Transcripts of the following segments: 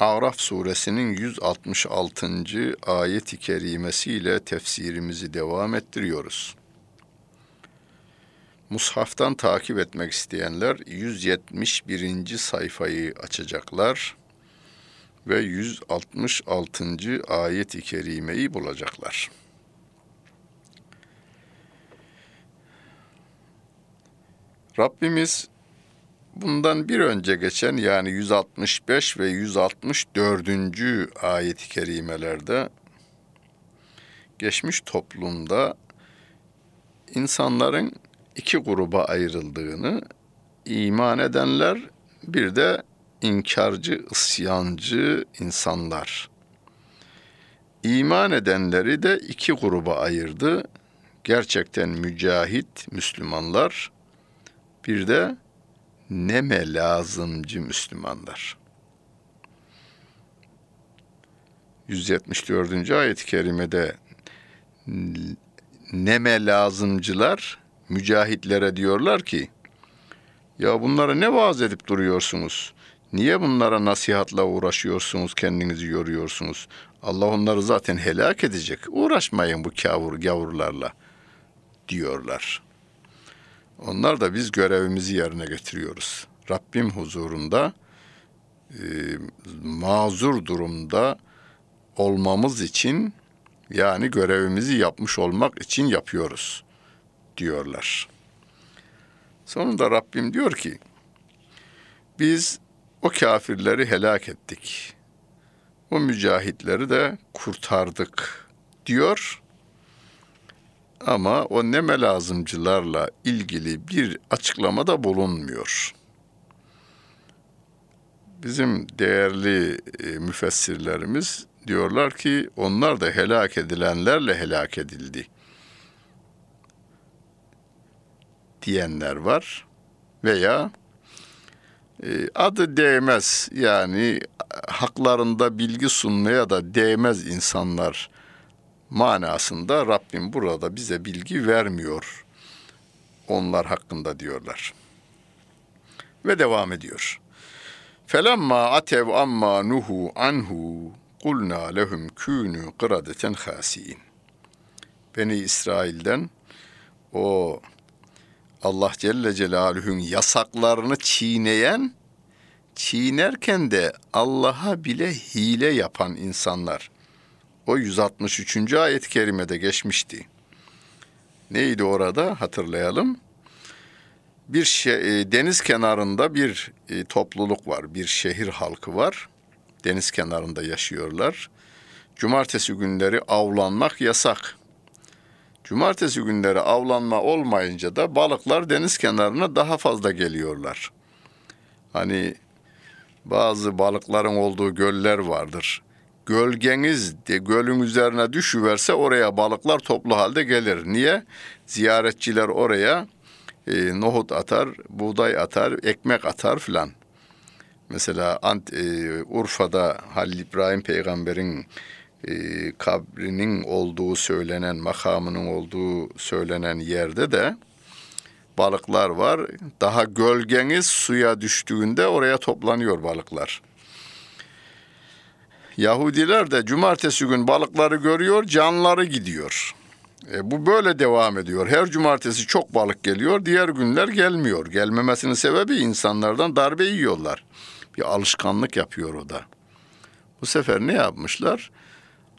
Araf suresinin 166. ayet-i kerimesiyle tefsirimizi devam ettiriyoruz. Mushaftan takip etmek isteyenler 171. sayfayı açacaklar ve 166. ayet-i kerimeyi bulacaklar. Rabbimiz bundan bir önce geçen yani 165 ve 164. ayet-i kerimelerde geçmiş toplumda insanların iki gruba ayrıldığını iman edenler bir de inkarcı, isyancı insanlar. İman edenleri de iki gruba ayırdı. Gerçekten mücahit Müslümanlar, bir de neme lazımcı Müslümanlar. 174. ayet-i kerimede neme lazımcılar mücahitlere diyorlar ki ya bunlara ne vaaz edip duruyorsunuz? Niye bunlara nasihatla uğraşıyorsunuz, kendinizi yoruyorsunuz? Allah onları zaten helak edecek. Uğraşmayın bu kavur gavurlarla diyorlar. Onlar da biz görevimizi yerine getiriyoruz. Rabbim huzurunda e, mazur durumda olmamız için yani görevimizi yapmış olmak için yapıyoruz diyorlar. Sonunda Rabbim diyor ki biz o kafirleri helak ettik. O mücahitleri de kurtardık diyor. Ama o neme lazımcılarla ilgili bir açıklamada bulunmuyor. Bizim değerli e, müfessirlerimiz diyorlar ki onlar da helak edilenlerle helak edildi diyenler var veya e, adı değmez yani haklarında bilgi sunmaya da değmez insanlar manasında Rabbim burada bize bilgi vermiyor onlar hakkında diyorlar. Ve devam ediyor. Felemma atev amma nuhu anhu kulna lehum künü kıradeten hasiin. Beni İsrail'den o Allah Celle Celaluhu'nun yasaklarını çiğneyen, çiğnerken de Allah'a bile hile yapan insanlar. O 163. ayet-i kerimede geçmişti. Neydi orada hatırlayalım. Bir şey, deniz kenarında bir e, topluluk var, bir şehir halkı var. Deniz kenarında yaşıyorlar. Cumartesi günleri avlanmak yasak. Cumartesi günleri avlanma olmayınca da balıklar deniz kenarına daha fazla geliyorlar. Hani bazı balıkların olduğu göller vardır. Gölgeniz de gölün üzerine düşüverse oraya balıklar toplu halde gelir. Niye? Ziyaretçiler oraya e, nohut atar, buğday atar, ekmek atar filan. Mesela Ant, e, Urfa'da Halil İbrahim peygamberin e, kabrinin olduğu söylenen, makamının olduğu söylenen yerde de balıklar var. Daha gölgeniz suya düştüğünde oraya toplanıyor balıklar. Yahudiler de cumartesi gün balıkları görüyor, canları gidiyor. E, bu böyle devam ediyor. Her cumartesi çok balık geliyor, diğer günler gelmiyor. Gelmemesinin sebebi insanlardan darbe yiyorlar. Bir alışkanlık yapıyor o da. Bu sefer ne yapmışlar?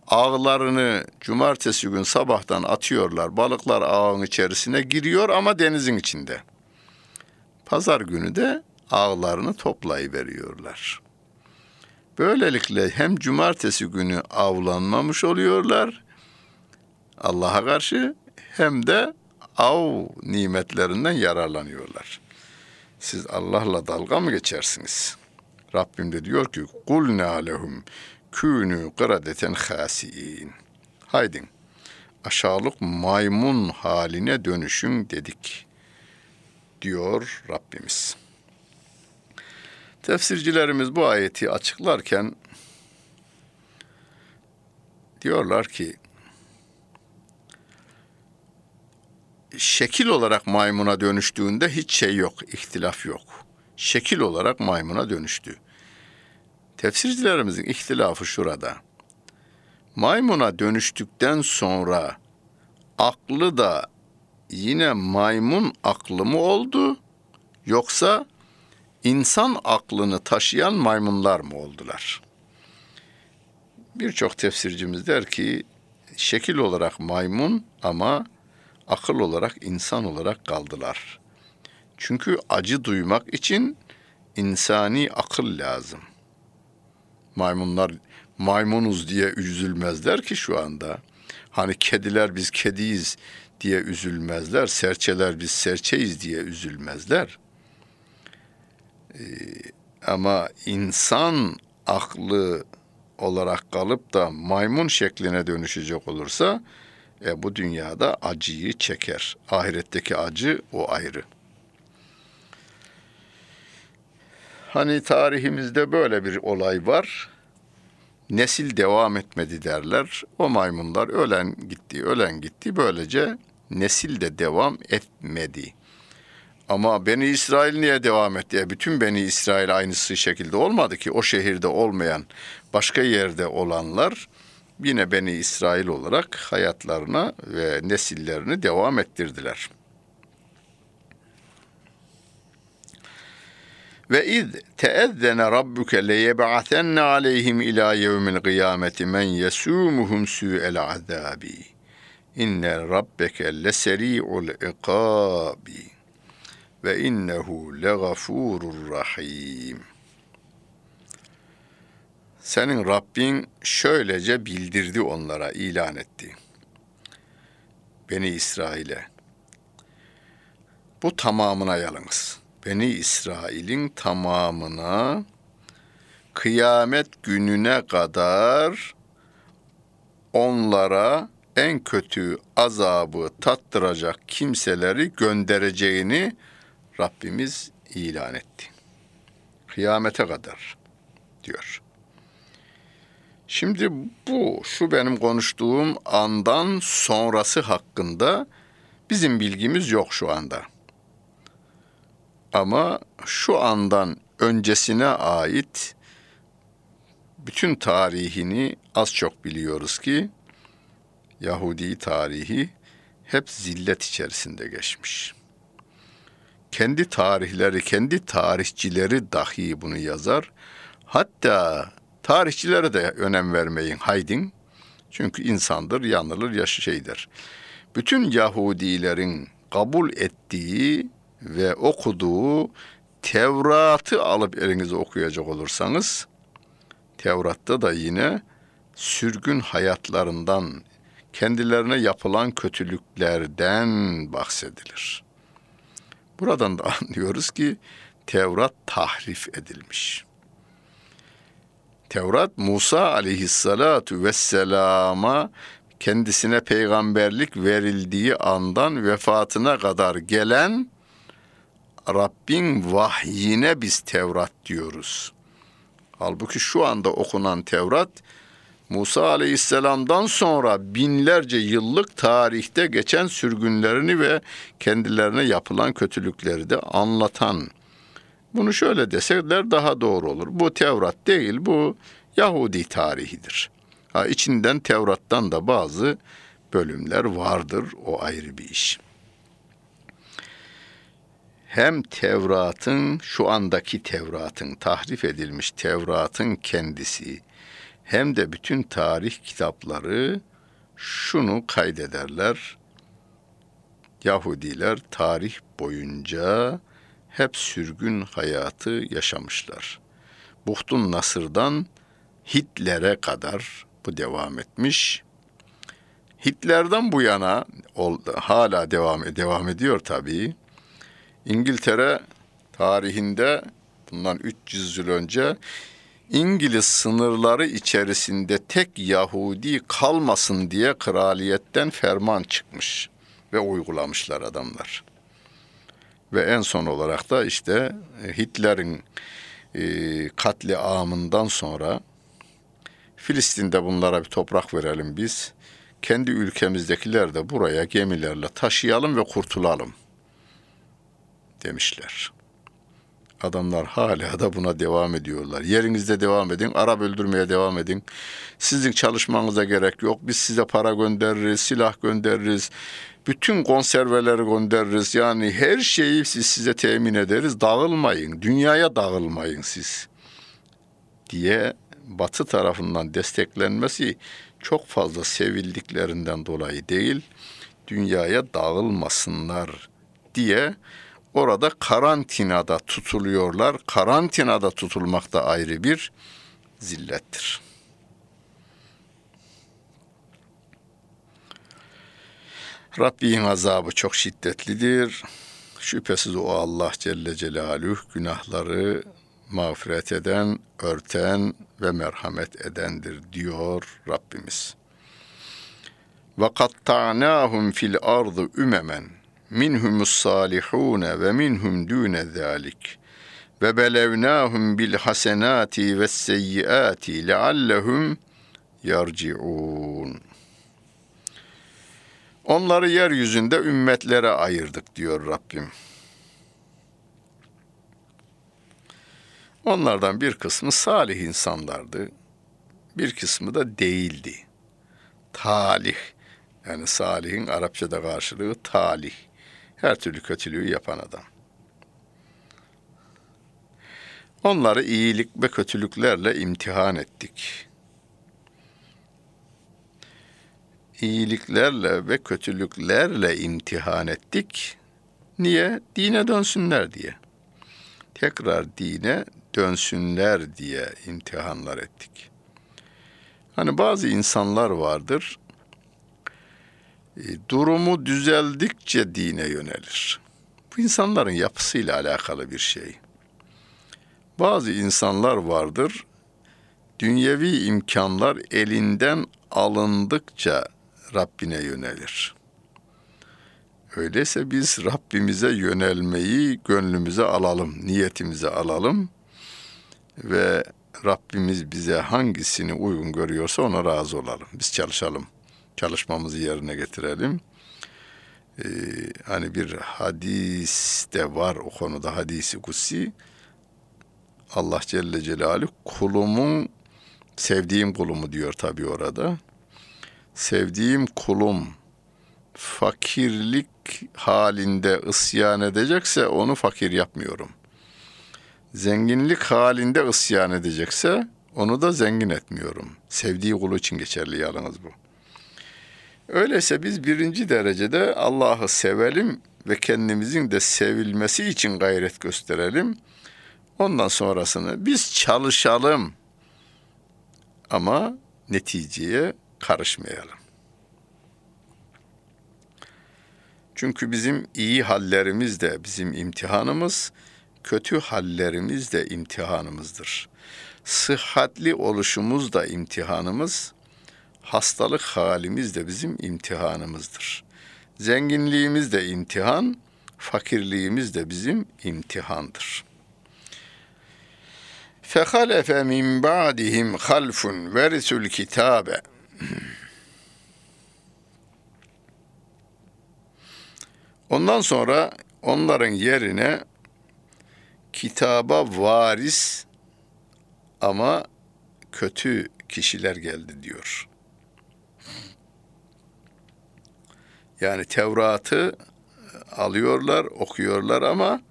ağlarını cumartesi gün sabahtan atıyorlar. Balıklar ağın içerisine giriyor ama denizin içinde. Pazar günü de ağlarını toplayıveriyorlar. Böylelikle hem cumartesi günü avlanmamış oluyorlar Allah'a karşı hem de av nimetlerinden yararlanıyorlar. Siz Allah'la dalga mı geçersiniz? Rabbim de diyor ki kulna lehum künü kıradeten hasiin. Haydin aşağılık maymun haline dönüşün dedik diyor Rabbimiz. Tefsircilerimiz bu ayeti açıklarken diyorlar ki şekil olarak maymuna dönüştüğünde hiç şey yok, ihtilaf yok. Şekil olarak maymuna dönüştü. Tefsircilerimizin ihtilafı şurada. Maymuna dönüştükten sonra aklı da yine maymun aklı mı oldu yoksa insan aklını taşıyan maymunlar mı oldular? Birçok tefsircimiz der ki şekil olarak maymun ama akıl olarak insan olarak kaldılar. Çünkü acı duymak için insani akıl lazım. Maymunlar maymunuz diye üzülmezler ki şu anda. Hani kediler biz kediyiz diye üzülmezler. Serçeler biz serçeyiz diye üzülmezler. Ee, ama insan aklı olarak kalıp da maymun şekline dönüşecek olursa e, bu dünyada acıyı çeker. Ahiretteki acı o ayrı. Hani tarihimizde böyle bir olay var. Nesil devam etmedi derler. O maymunlar ölen gitti, ölen gitti. Böylece nesil de devam etmedi. Ama Beni İsrail niye devam etti? Ya bütün Beni İsrail aynısı şekilde olmadı ki. O şehirde olmayan, başka yerde olanlar yine Beni İsrail olarak hayatlarına ve nesillerini devam ettirdiler. Ve iz teezzene rabbuke leyeb'atenne aleyhim ila yevmil kıyameti men yesumuhum su'el azabi. İnne rabbeke leseri'ul ikabi ve innehu legafurur rahim. Senin Rabbin şöylece bildirdi onlara, ilan etti. Beni İsrail'e. Bu tamamına yalınız. Beni İsrail'in tamamına kıyamet gününe kadar onlara en kötü azabı tattıracak kimseleri göndereceğini Rabbimiz ilan etti. Kıyamete kadar diyor. Şimdi bu şu benim konuştuğum andan sonrası hakkında bizim bilgimiz yok şu anda. Ama şu andan öncesine ait bütün tarihini az çok biliyoruz ki Yahudi tarihi hep zillet içerisinde geçmiş. Kendi tarihleri, kendi tarihçileri dahi bunu yazar. Hatta tarihçilere de önem vermeyin haydin. Çünkü insandır, yanılır, yaşı şeydir. Bütün Yahudilerin kabul ettiği ve okuduğu Tevrat'ı alıp elinize okuyacak olursanız Tevrat'ta da yine sürgün hayatlarından, kendilerine yapılan kötülüklerden bahsedilir. Buradan da anlıyoruz ki Tevrat tahrif edilmiş. Tevrat Musa aleyhissalatu vesselama kendisine peygamberlik verildiği andan vefatına kadar gelen Rabbin vahyine biz Tevrat diyoruz. Halbuki şu anda okunan Tevrat Musa Aleyhisselam'dan sonra binlerce yıllık tarihte geçen sürgünlerini ve kendilerine yapılan kötülükleri de anlatan. Bunu şöyle desekler daha doğru olur. Bu Tevrat değil, bu Yahudi tarihidir. Ha, içinden Tevrat'tan da bazı bölümler vardır, o ayrı bir iş.'' hem Tevrat'ın şu andaki Tevrat'ın tahrif edilmiş Tevrat'ın kendisi hem de bütün tarih kitapları şunu kaydederler. Yahudiler tarih boyunca hep sürgün hayatı yaşamışlar. Buhtun Nasır'dan Hitler'e kadar bu devam etmiş. Hitler'den bu yana hala devam devam ediyor tabii. İngiltere tarihinde bundan 300 yıl önce İngiliz sınırları içerisinde tek Yahudi kalmasın diye kraliyetten ferman çıkmış ve uygulamışlar adamlar. Ve en son olarak da işte e, Hitler'in e, katli amından sonra Filistin'de bunlara bir toprak verelim biz. Kendi ülkemizdekiler de buraya gemilerle taşıyalım ve kurtulalım demişler. Adamlar hala da buna devam ediyorlar. Yerinizde devam edin, Arap öldürmeye devam edin. Sizin çalışmanıza gerek yok. Biz size para göndeririz, silah göndeririz. Bütün konserveleri göndeririz. Yani her şeyi siz size temin ederiz. Dağılmayın, dünyaya dağılmayın siz. Diye Batı tarafından desteklenmesi çok fazla sevildiklerinden dolayı değil, dünyaya dağılmasınlar diye orada karantinada tutuluyorlar. Karantinada tutulmak da ayrı bir zillettir. Rabbin azabı çok şiddetlidir. Şüphesiz o Allah Celle Celaluhu günahları mağfiret eden, örten ve merhamet edendir diyor Rabbimiz. Ve katta'nahum fil ardı ümemen minhumus salihun ve minhum dune zalik ve belevnahum bil hasenati ve seyyiati leallehum yarciun. Onları yeryüzünde ümmetlere ayırdık diyor Rabbim. Onlardan bir kısmı salih insanlardı. Bir kısmı da değildi. Talih. Yani salihin Arapçada karşılığı talih. Her türlü kötülüğü yapan adam. Onları iyilik ve kötülüklerle imtihan ettik. İyiliklerle ve kötülüklerle imtihan ettik. Niye? Dine dönsünler diye. Tekrar dine dönsünler diye imtihanlar ettik. Hani bazı insanlar vardır, durumu düzeldikçe dine yönelir. Bu insanların yapısıyla alakalı bir şey. Bazı insanlar vardır, dünyevi imkanlar elinden alındıkça Rabbine yönelir. Öyleyse biz Rabbimize yönelmeyi gönlümüze alalım, niyetimize alalım ve Rabbimiz bize hangisini uygun görüyorsa ona razı olalım. Biz çalışalım. Çalışmamızı yerine getirelim. Ee, hani bir hadis de var o konuda hadisi kutsi. Allah Celle Celaluhu kulumun sevdiğim kulumu diyor tabi orada. Sevdiğim kulum fakirlik halinde isyan edecekse onu fakir yapmıyorum zenginlik halinde ısyan edecekse onu da zengin etmiyorum. Sevdiği kulu için geçerli yalnız bu. Öyleyse biz birinci derecede Allah'ı sevelim ve kendimizin de sevilmesi için gayret gösterelim. Ondan sonrasını biz çalışalım ama neticeye karışmayalım. Çünkü bizim iyi hallerimiz de bizim imtihanımız, kötü hallerimiz de imtihanımızdır. Sıhhatli oluşumuz da imtihanımız, hastalık halimiz de bizim imtihanımızdır. Zenginliğimiz de imtihan, fakirliğimiz de bizim imtihandır. Fehalefe min ba'dihim halfun verisül kitabe. Ondan sonra onların yerine kitaba varis ama kötü kişiler geldi diyor. Yani Tevrat'ı alıyorlar, okuyorlar ama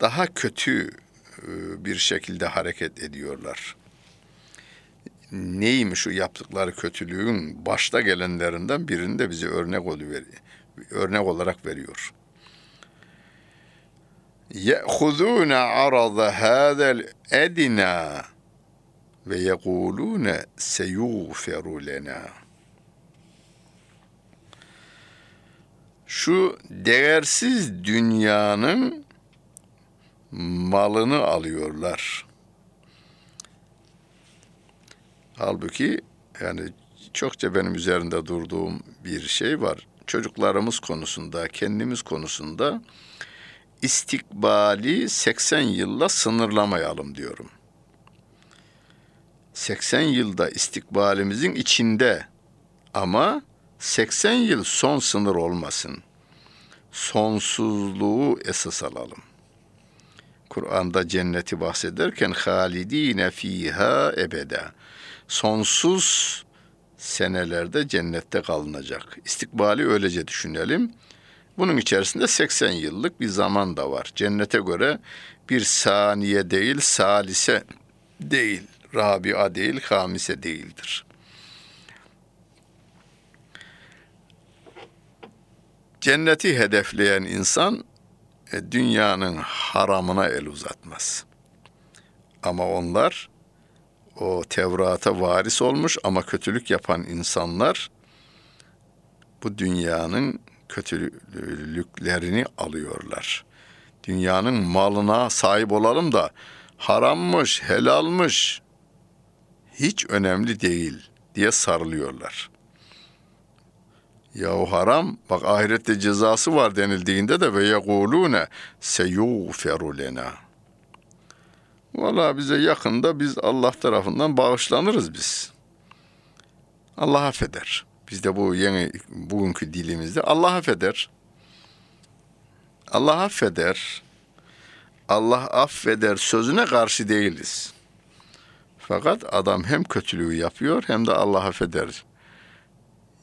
daha kötü e, bir şekilde hareket ediyorlar. Neymiş o yaptıkları kötülüğün başta gelenlerinden birini de bize örnek oluyor. Örnek olarak veriyor. Ye'huzuna arada hadel edina ve yekulune seyuğferu lena. Şu değersiz dünyanın malını alıyorlar. Halbuki yani çokça benim üzerinde durduğum bir şey var. Çocuklarımız konusunda, kendimiz konusunda istikbali 80 yılla sınırlamayalım diyorum. 80 yılda istikbalimizin içinde ama 80 yıl son sınır olmasın. Sonsuzluğu esas alalım. Kur'an'da cenneti bahsederken halidine fiha ebeda. Sonsuz senelerde cennette kalınacak. İstikbali öylece düşünelim. Bunun içerisinde 80 yıllık bir zaman da var. Cennete göre bir saniye değil, salise değil, rabia değil, hamise değildir. Cenneti hedefleyen insan e, dünyanın haramına el uzatmaz. Ama onlar o Tevrat'a varis olmuş ama kötülük yapan insanlar bu dünyanın kötülüklerini alıyorlar. Dünyanın malına sahip olalım da harammış, helalmış hiç önemli değil diye sarılıyorlar. Yahu haram bak ahirette cezası var denildiğinde de ve yekulune seyuferu lena. Valla bize yakında biz Allah tarafından bağışlanırız biz. Allah affeder. Biz de bu yeni bugünkü dilimizde Allah affeder. Allah affeder. Allah affeder sözüne karşı değiliz. Fakat adam hem kötülüğü yapıyor hem de Allah affeder.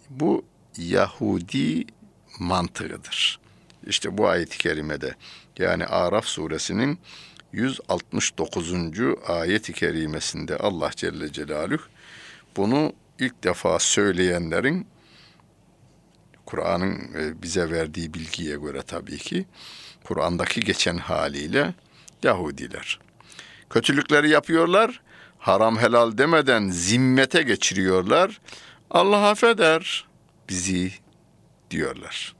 Bu Yahudi mantığıdır. İşte bu ayet-i kerimede yani Araf suresinin 169. ayet-i kerimesinde Allah Celle Celaluhu bunu ilk defa söyleyenlerin Kur'an'ın e, bize verdiği bilgiye göre tabii ki Kur'an'daki geçen haliyle Yahudiler. Kötülükleri yapıyorlar, haram helal demeden zimmete geçiriyorlar. Allah affeder bizi diyorlar.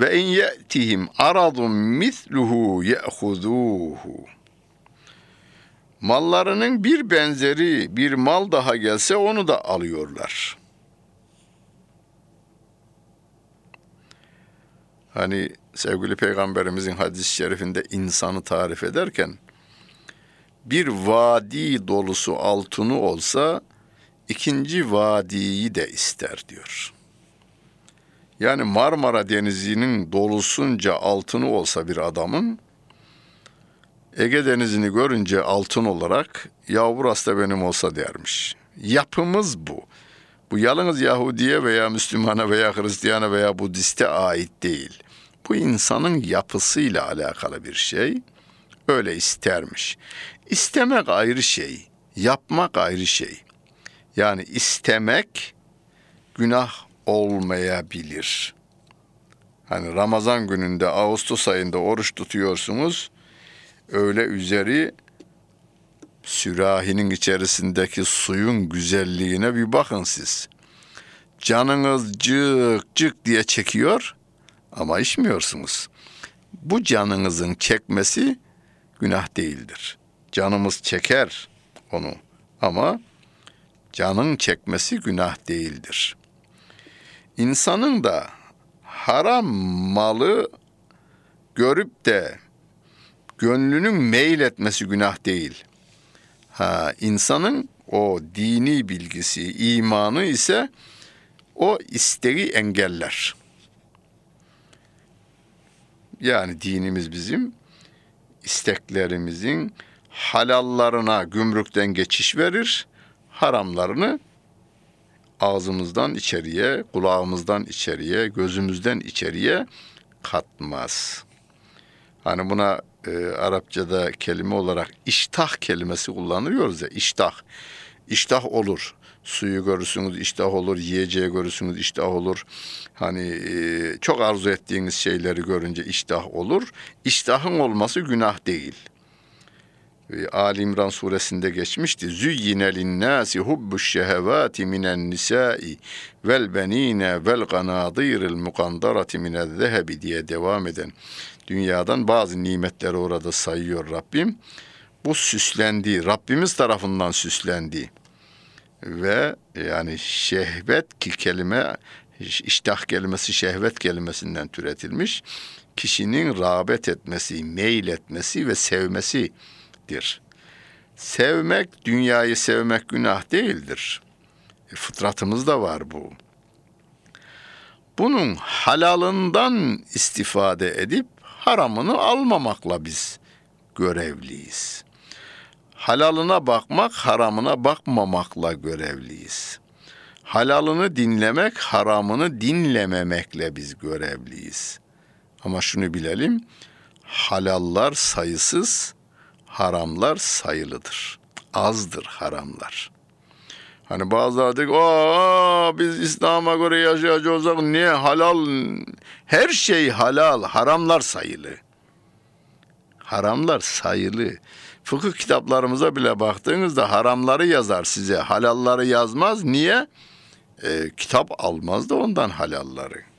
Ve in ye'tihim aradun misluhu ye'huzuhu. Mallarının bir benzeri bir mal daha gelse onu da alıyorlar. Hani sevgili peygamberimizin hadis-i şerifinde insanı tarif ederken bir vadi dolusu altını olsa ikinci vadiyi de ister diyor. Yani Marmara Denizi'nin dolusunca altını olsa bir adamın Ege Denizi'ni görünce altın olarak ya burası da benim olsa dermiş. Yapımız bu. Bu yalnız Yahudiye veya Müslümana veya Hristiyana veya Budiste ait değil. Bu insanın yapısıyla alakalı bir şey. Öyle istermiş. İstemek ayrı şey, yapmak ayrı şey. Yani istemek günah olmayabilir. Hani Ramazan gününde Ağustos ayında oruç tutuyorsunuz. Öyle üzeri sürahinin içerisindeki suyun güzelliğine bir bakın siz. Canınız cık cık diye çekiyor ama içmiyorsunuz. Bu canınızın çekmesi günah değildir. Canımız çeker onu ama canın çekmesi günah değildir. İnsanın da haram malı görüp de gönlünün meyil etmesi günah değil. Ha insanın o dini bilgisi, imanı ise o isteği engeller. Yani dinimiz bizim isteklerimizin halallarına gümrükten geçiş verir, haramlarını ağzımızdan içeriye, kulağımızdan içeriye, gözümüzden içeriye katmaz. Hani buna e, Arapçada kelime olarak iştah kelimesi kullanıyoruz ya iştah. İştah olur. Suyu görürsünüz iştah olur, yiyeceği görürsünüz iştah olur. Hani e, çok arzu ettiğiniz şeyleri görünce iştah olur. İştahın olması günah değil. e, Ali İmran suresinde geçmişti. Züyyine linnâsi hubbuş şehevâti minen nisâi vel benîne vel ganâdîril mukandarati minel zehebi diye devam eden dünyadan bazı nimetleri orada sayıyor Rabbim. Bu süslendi, Rabbimiz tarafından süslendi. Ve yani şehvet ki kelime iştah kelimesi şehvet kelimesinden türetilmiş. Kişinin rağbet etmesi, meyil etmesi ve sevmesidir. Sevmek, dünyayı sevmek günah değildir. E, fıtratımızda var bu. Bunun halalından istifade edip haramını almamakla biz görevliyiz. Halalına bakmak, haramına bakmamakla görevliyiz. Halalını dinlemek, haramını dinlememekle biz görevliyiz. Ama şunu bilelim, halallar sayısız, haramlar sayılıdır. Azdır haramlar. Hani bazıları diyor aa biz İslam'a göre yaşayacağız. Niye halal? Her şey halal, haramlar sayılı. Haramlar sayılı. Fıkıh kitaplarımıza bile baktığınızda haramları yazar size, halalları yazmaz. Niye? E, kitap almaz da ondan halalları.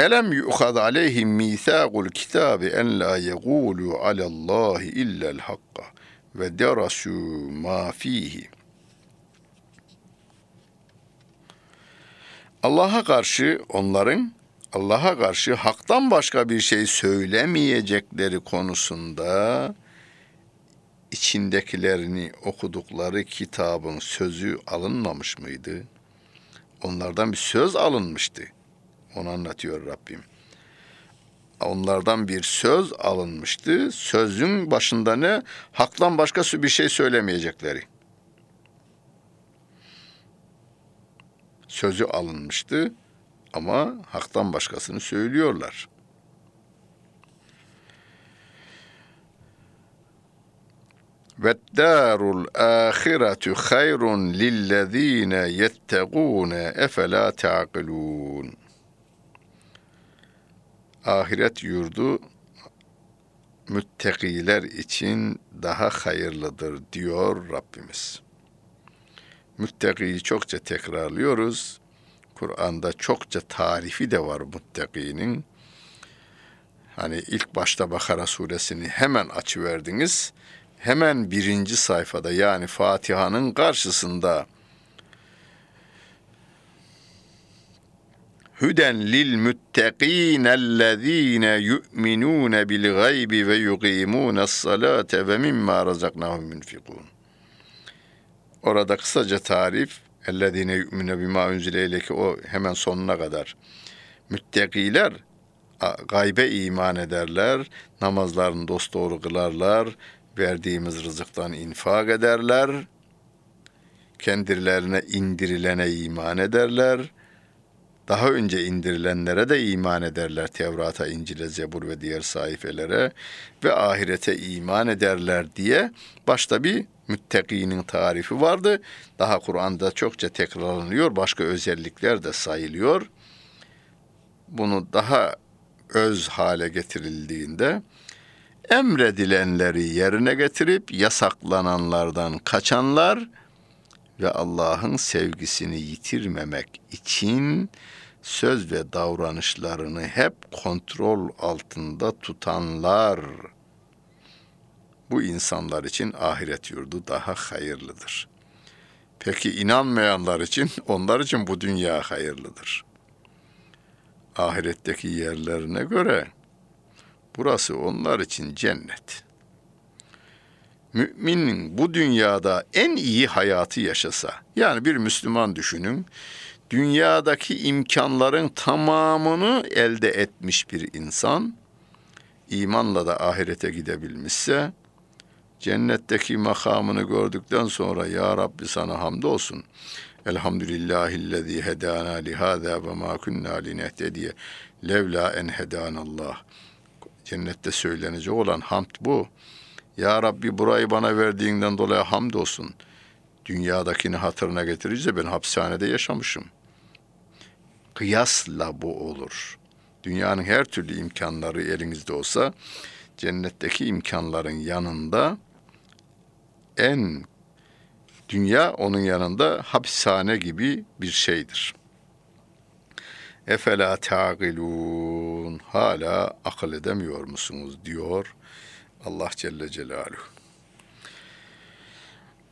Elem yu'khad aleyhim mithaqul kitabi en la yegulu alallahi illa'l hakka ve derasu ma fihi. Allah'a karşı onların Allah'a karşı haktan başka bir şey söylemeyecekleri konusunda içindekilerini okudukları kitabın sözü alınmamış mıydı? Onlardan bir söz alınmıştı. Onu anlatıyor Rabbim. Onlardan bir söz alınmıştı. Sözün başında ne? Haktan başka bir şey söylemeyecekleri. Sözü alınmıştı ama haktan başkasını söylüyorlar. Darul ahiretu hayrun lillezine yettegune efela ta'kilun ahiret yurdu müttakiler için daha hayırlıdır diyor Rabbimiz. Müttakiyi çokça tekrarlıyoruz. Kur'an'da çokça tarifi de var muttakinin. Hani ilk başta Bakara suresini hemen açıverdiniz. Hemen birinci sayfada yani Fatiha'nın karşısında Hüden lil müttegînellezîne yu'minûne bil gaybi ve yuqîmûnes salâte ve mimmâ razaknâhum yunfikûn. Orada kısaca tarif ellezîne yu'mine bimâ unzile ileyke o hemen sonuna kadar. Müttekiler gaybe iman ederler, namazlarını dosdoğru kılarlar, verdiğimiz rızıktan infak ederler, kendilerine indirilene iman ederler.'' Daha önce indirilenlere de iman ederler Tevrat'a, İncil'e, Zebur ve diğer sayfelere ve ahirete iman ederler diye başta bir müttekinin tarifi vardı. Daha Kur'an'da çokça tekrarlanıyor, başka özellikler de sayılıyor. Bunu daha öz hale getirildiğinde emredilenleri yerine getirip yasaklananlardan kaçanlar ve Allah'ın sevgisini yitirmemek için söz ve davranışlarını hep kontrol altında tutanlar bu insanlar için ahiret yurdu daha hayırlıdır. Peki inanmayanlar için onlar için bu dünya hayırlıdır. Ahiretteki yerlerine göre burası onlar için cennet. Müminin bu dünyada en iyi hayatı yaşasa, yani bir Müslüman düşünün, dünyadaki imkanların tamamını elde etmiş bir insan imanla da ahirete gidebilmişse cennetteki makamını gördükten sonra ya Rabbi sana hamdolsun. Elhamdülillahillezî hedâna lihâzâ ve mâ kunnâ linehtediye levlâ en hedânallah. Cennette söylenecek olan hamd bu. Ya Rabbi burayı bana verdiğinden dolayı hamdolsun. Dünyadakini hatırına getirince ben hapishanede yaşamışım.'' Kıyasla bu olur. Dünyanın her türlü imkanları elinizde olsa cennetteki imkanların yanında en dünya onun yanında hapishane gibi bir şeydir. Efela taqilun hala akıl edemiyor musunuz diyor Allah Celle Celaluhu.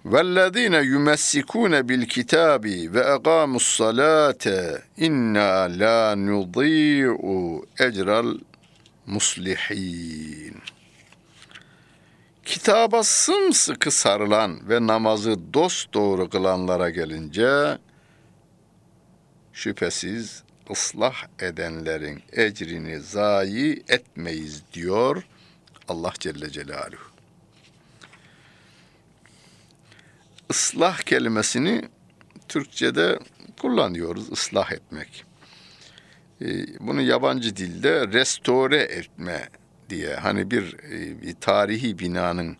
وَالَّذ۪ينَ يُمَسِّكُونَ بِالْكِتَابِ وَاَقَامُوا الصَّلَاةَ اِنَّا لَا نُضِيعُ اَجْرَ الْمُصْلِح۪ينَ Kitaba sımsıkı sarılan ve namazı dost doğru kılanlara gelince şüphesiz ıslah edenlerin ecrini zayi etmeyiz diyor Allah Celle Celaluhu. Islah kelimesini Türkçe'de kullanıyoruz, ıslah etmek. Ee, bunu yabancı dilde restore etme diye hani bir, e, bir tarihi binanın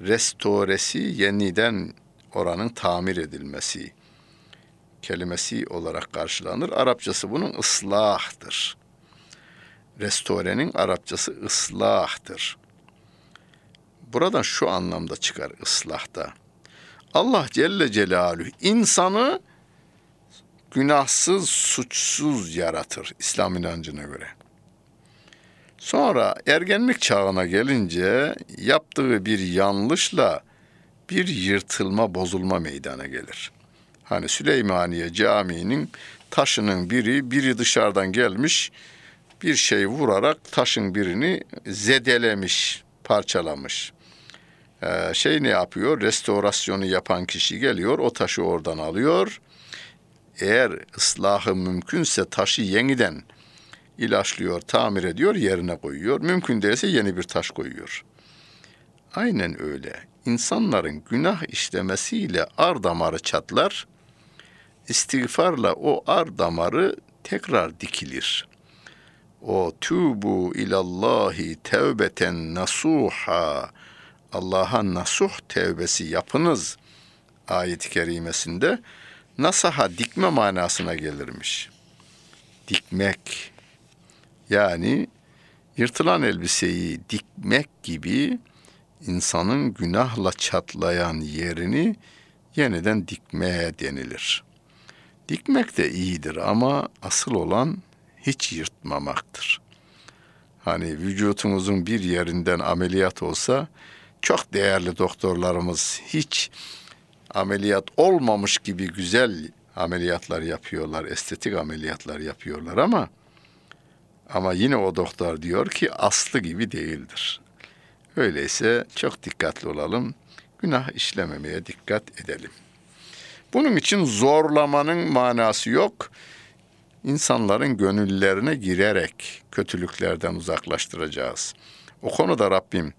restoresi yeniden oranın tamir edilmesi kelimesi olarak karşılanır. Arapçası bunun ıslahtır. Restorenin Arapçası ıslahtır. Buradan şu anlamda çıkar ıslahta. Allah Celle Celaluhu insanı günahsız, suçsuz yaratır İslam inancına göre. Sonra ergenlik çağına gelince yaptığı bir yanlışla bir yırtılma, bozulma meydana gelir. Hani Süleymaniye Camii'nin taşının biri, biri dışarıdan gelmiş, bir şey vurarak taşın birini zedelemiş, parçalamış. Ee, şey ne yapıyor? Restorasyonu yapan kişi geliyor, o taşı oradan alıyor. Eğer ıslahı mümkünse taşı yeniden ilaçlıyor, tamir ediyor, yerine koyuyor. Mümkün değilse yeni bir taş koyuyor. Aynen öyle. İnsanların günah işlemesiyle ar damarı çatlar, istiğfarla o ar damarı tekrar dikilir. O tubu ilallahi tevbeten nasuha Allah'a nasuh tevbesi yapınız ayet-i kerimesinde nasaha dikme manasına gelirmiş. Dikmek yani yırtılan elbiseyi dikmek gibi insanın günahla çatlayan yerini yeniden dikmeye denilir. Dikmek de iyidir ama asıl olan hiç yırtmamaktır. Hani vücutumuzun bir yerinden ameliyat olsa çok değerli doktorlarımız hiç ameliyat olmamış gibi güzel ameliyatlar yapıyorlar, estetik ameliyatlar yapıyorlar ama ama yine o doktor diyor ki aslı gibi değildir. Öyleyse çok dikkatli olalım. Günah işlememeye dikkat edelim. Bunun için zorlamanın manası yok. İnsanların gönüllerine girerek kötülüklerden uzaklaştıracağız. O konuda Rabbim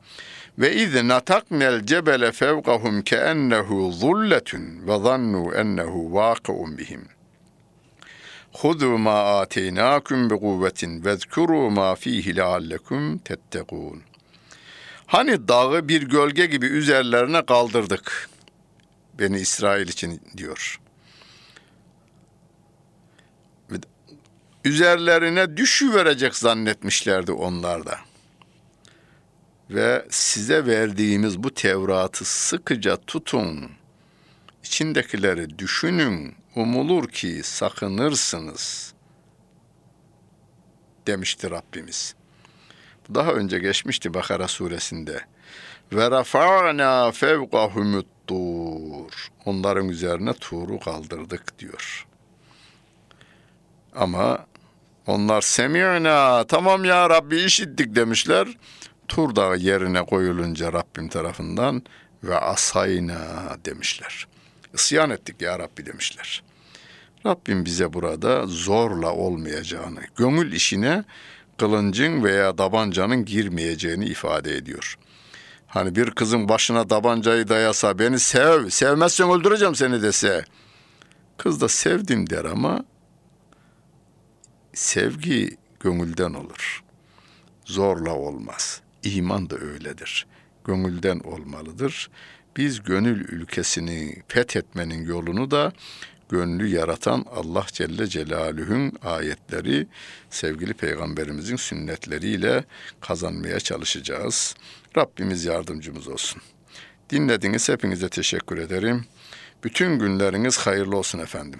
ve iz nataknel cebele fevkahum keennehu zulletun ve zannu ennehu vaki'un bihim. Hudu ma ateynakum bi kuvvetin vezkuru ma fihi leallekum tettekun. Hani dağı bir gölge gibi üzerlerine kaldırdık. Beni İsrail için diyor. Üzerlerine düşü verecek zannetmişlerdi onlar da. Ve size verdiğimiz bu Tevrat'ı sıkıca tutun. İçindekileri düşünün. Umulur ki sakınırsınız. Demişti Rabbimiz. Daha önce geçmişti Bakara suresinde. Ve rafa'na fevkahumut tur. Onların üzerine Tur'u kaldırdık diyor. Ama onlar semi'na tamam ya Rabbi işittik demişler. Tur dağı yerine koyulunca Rabbim tarafından ve asayna demişler. İsyan ettik ya Rabbi demişler. Rabbim bize burada zorla olmayacağını, gönül işine kılıncın veya tabancanın girmeyeceğini ifade ediyor. Hani bir kızın başına tabancayı dayasa beni sev, sevmezsen öldüreceğim seni dese. Kız da sevdim der ama sevgi gönülden olur. Zorla olmaz. İman da öyledir. Gönülden olmalıdır. Biz gönül ülkesini fethetmenin yolunu da gönlü yaratan Allah Celle Celaluhu'nun ayetleri, sevgili peygamberimizin sünnetleriyle kazanmaya çalışacağız. Rabbimiz yardımcımız olsun. Dinlediğiniz hepinize teşekkür ederim. Bütün günleriniz hayırlı olsun efendim.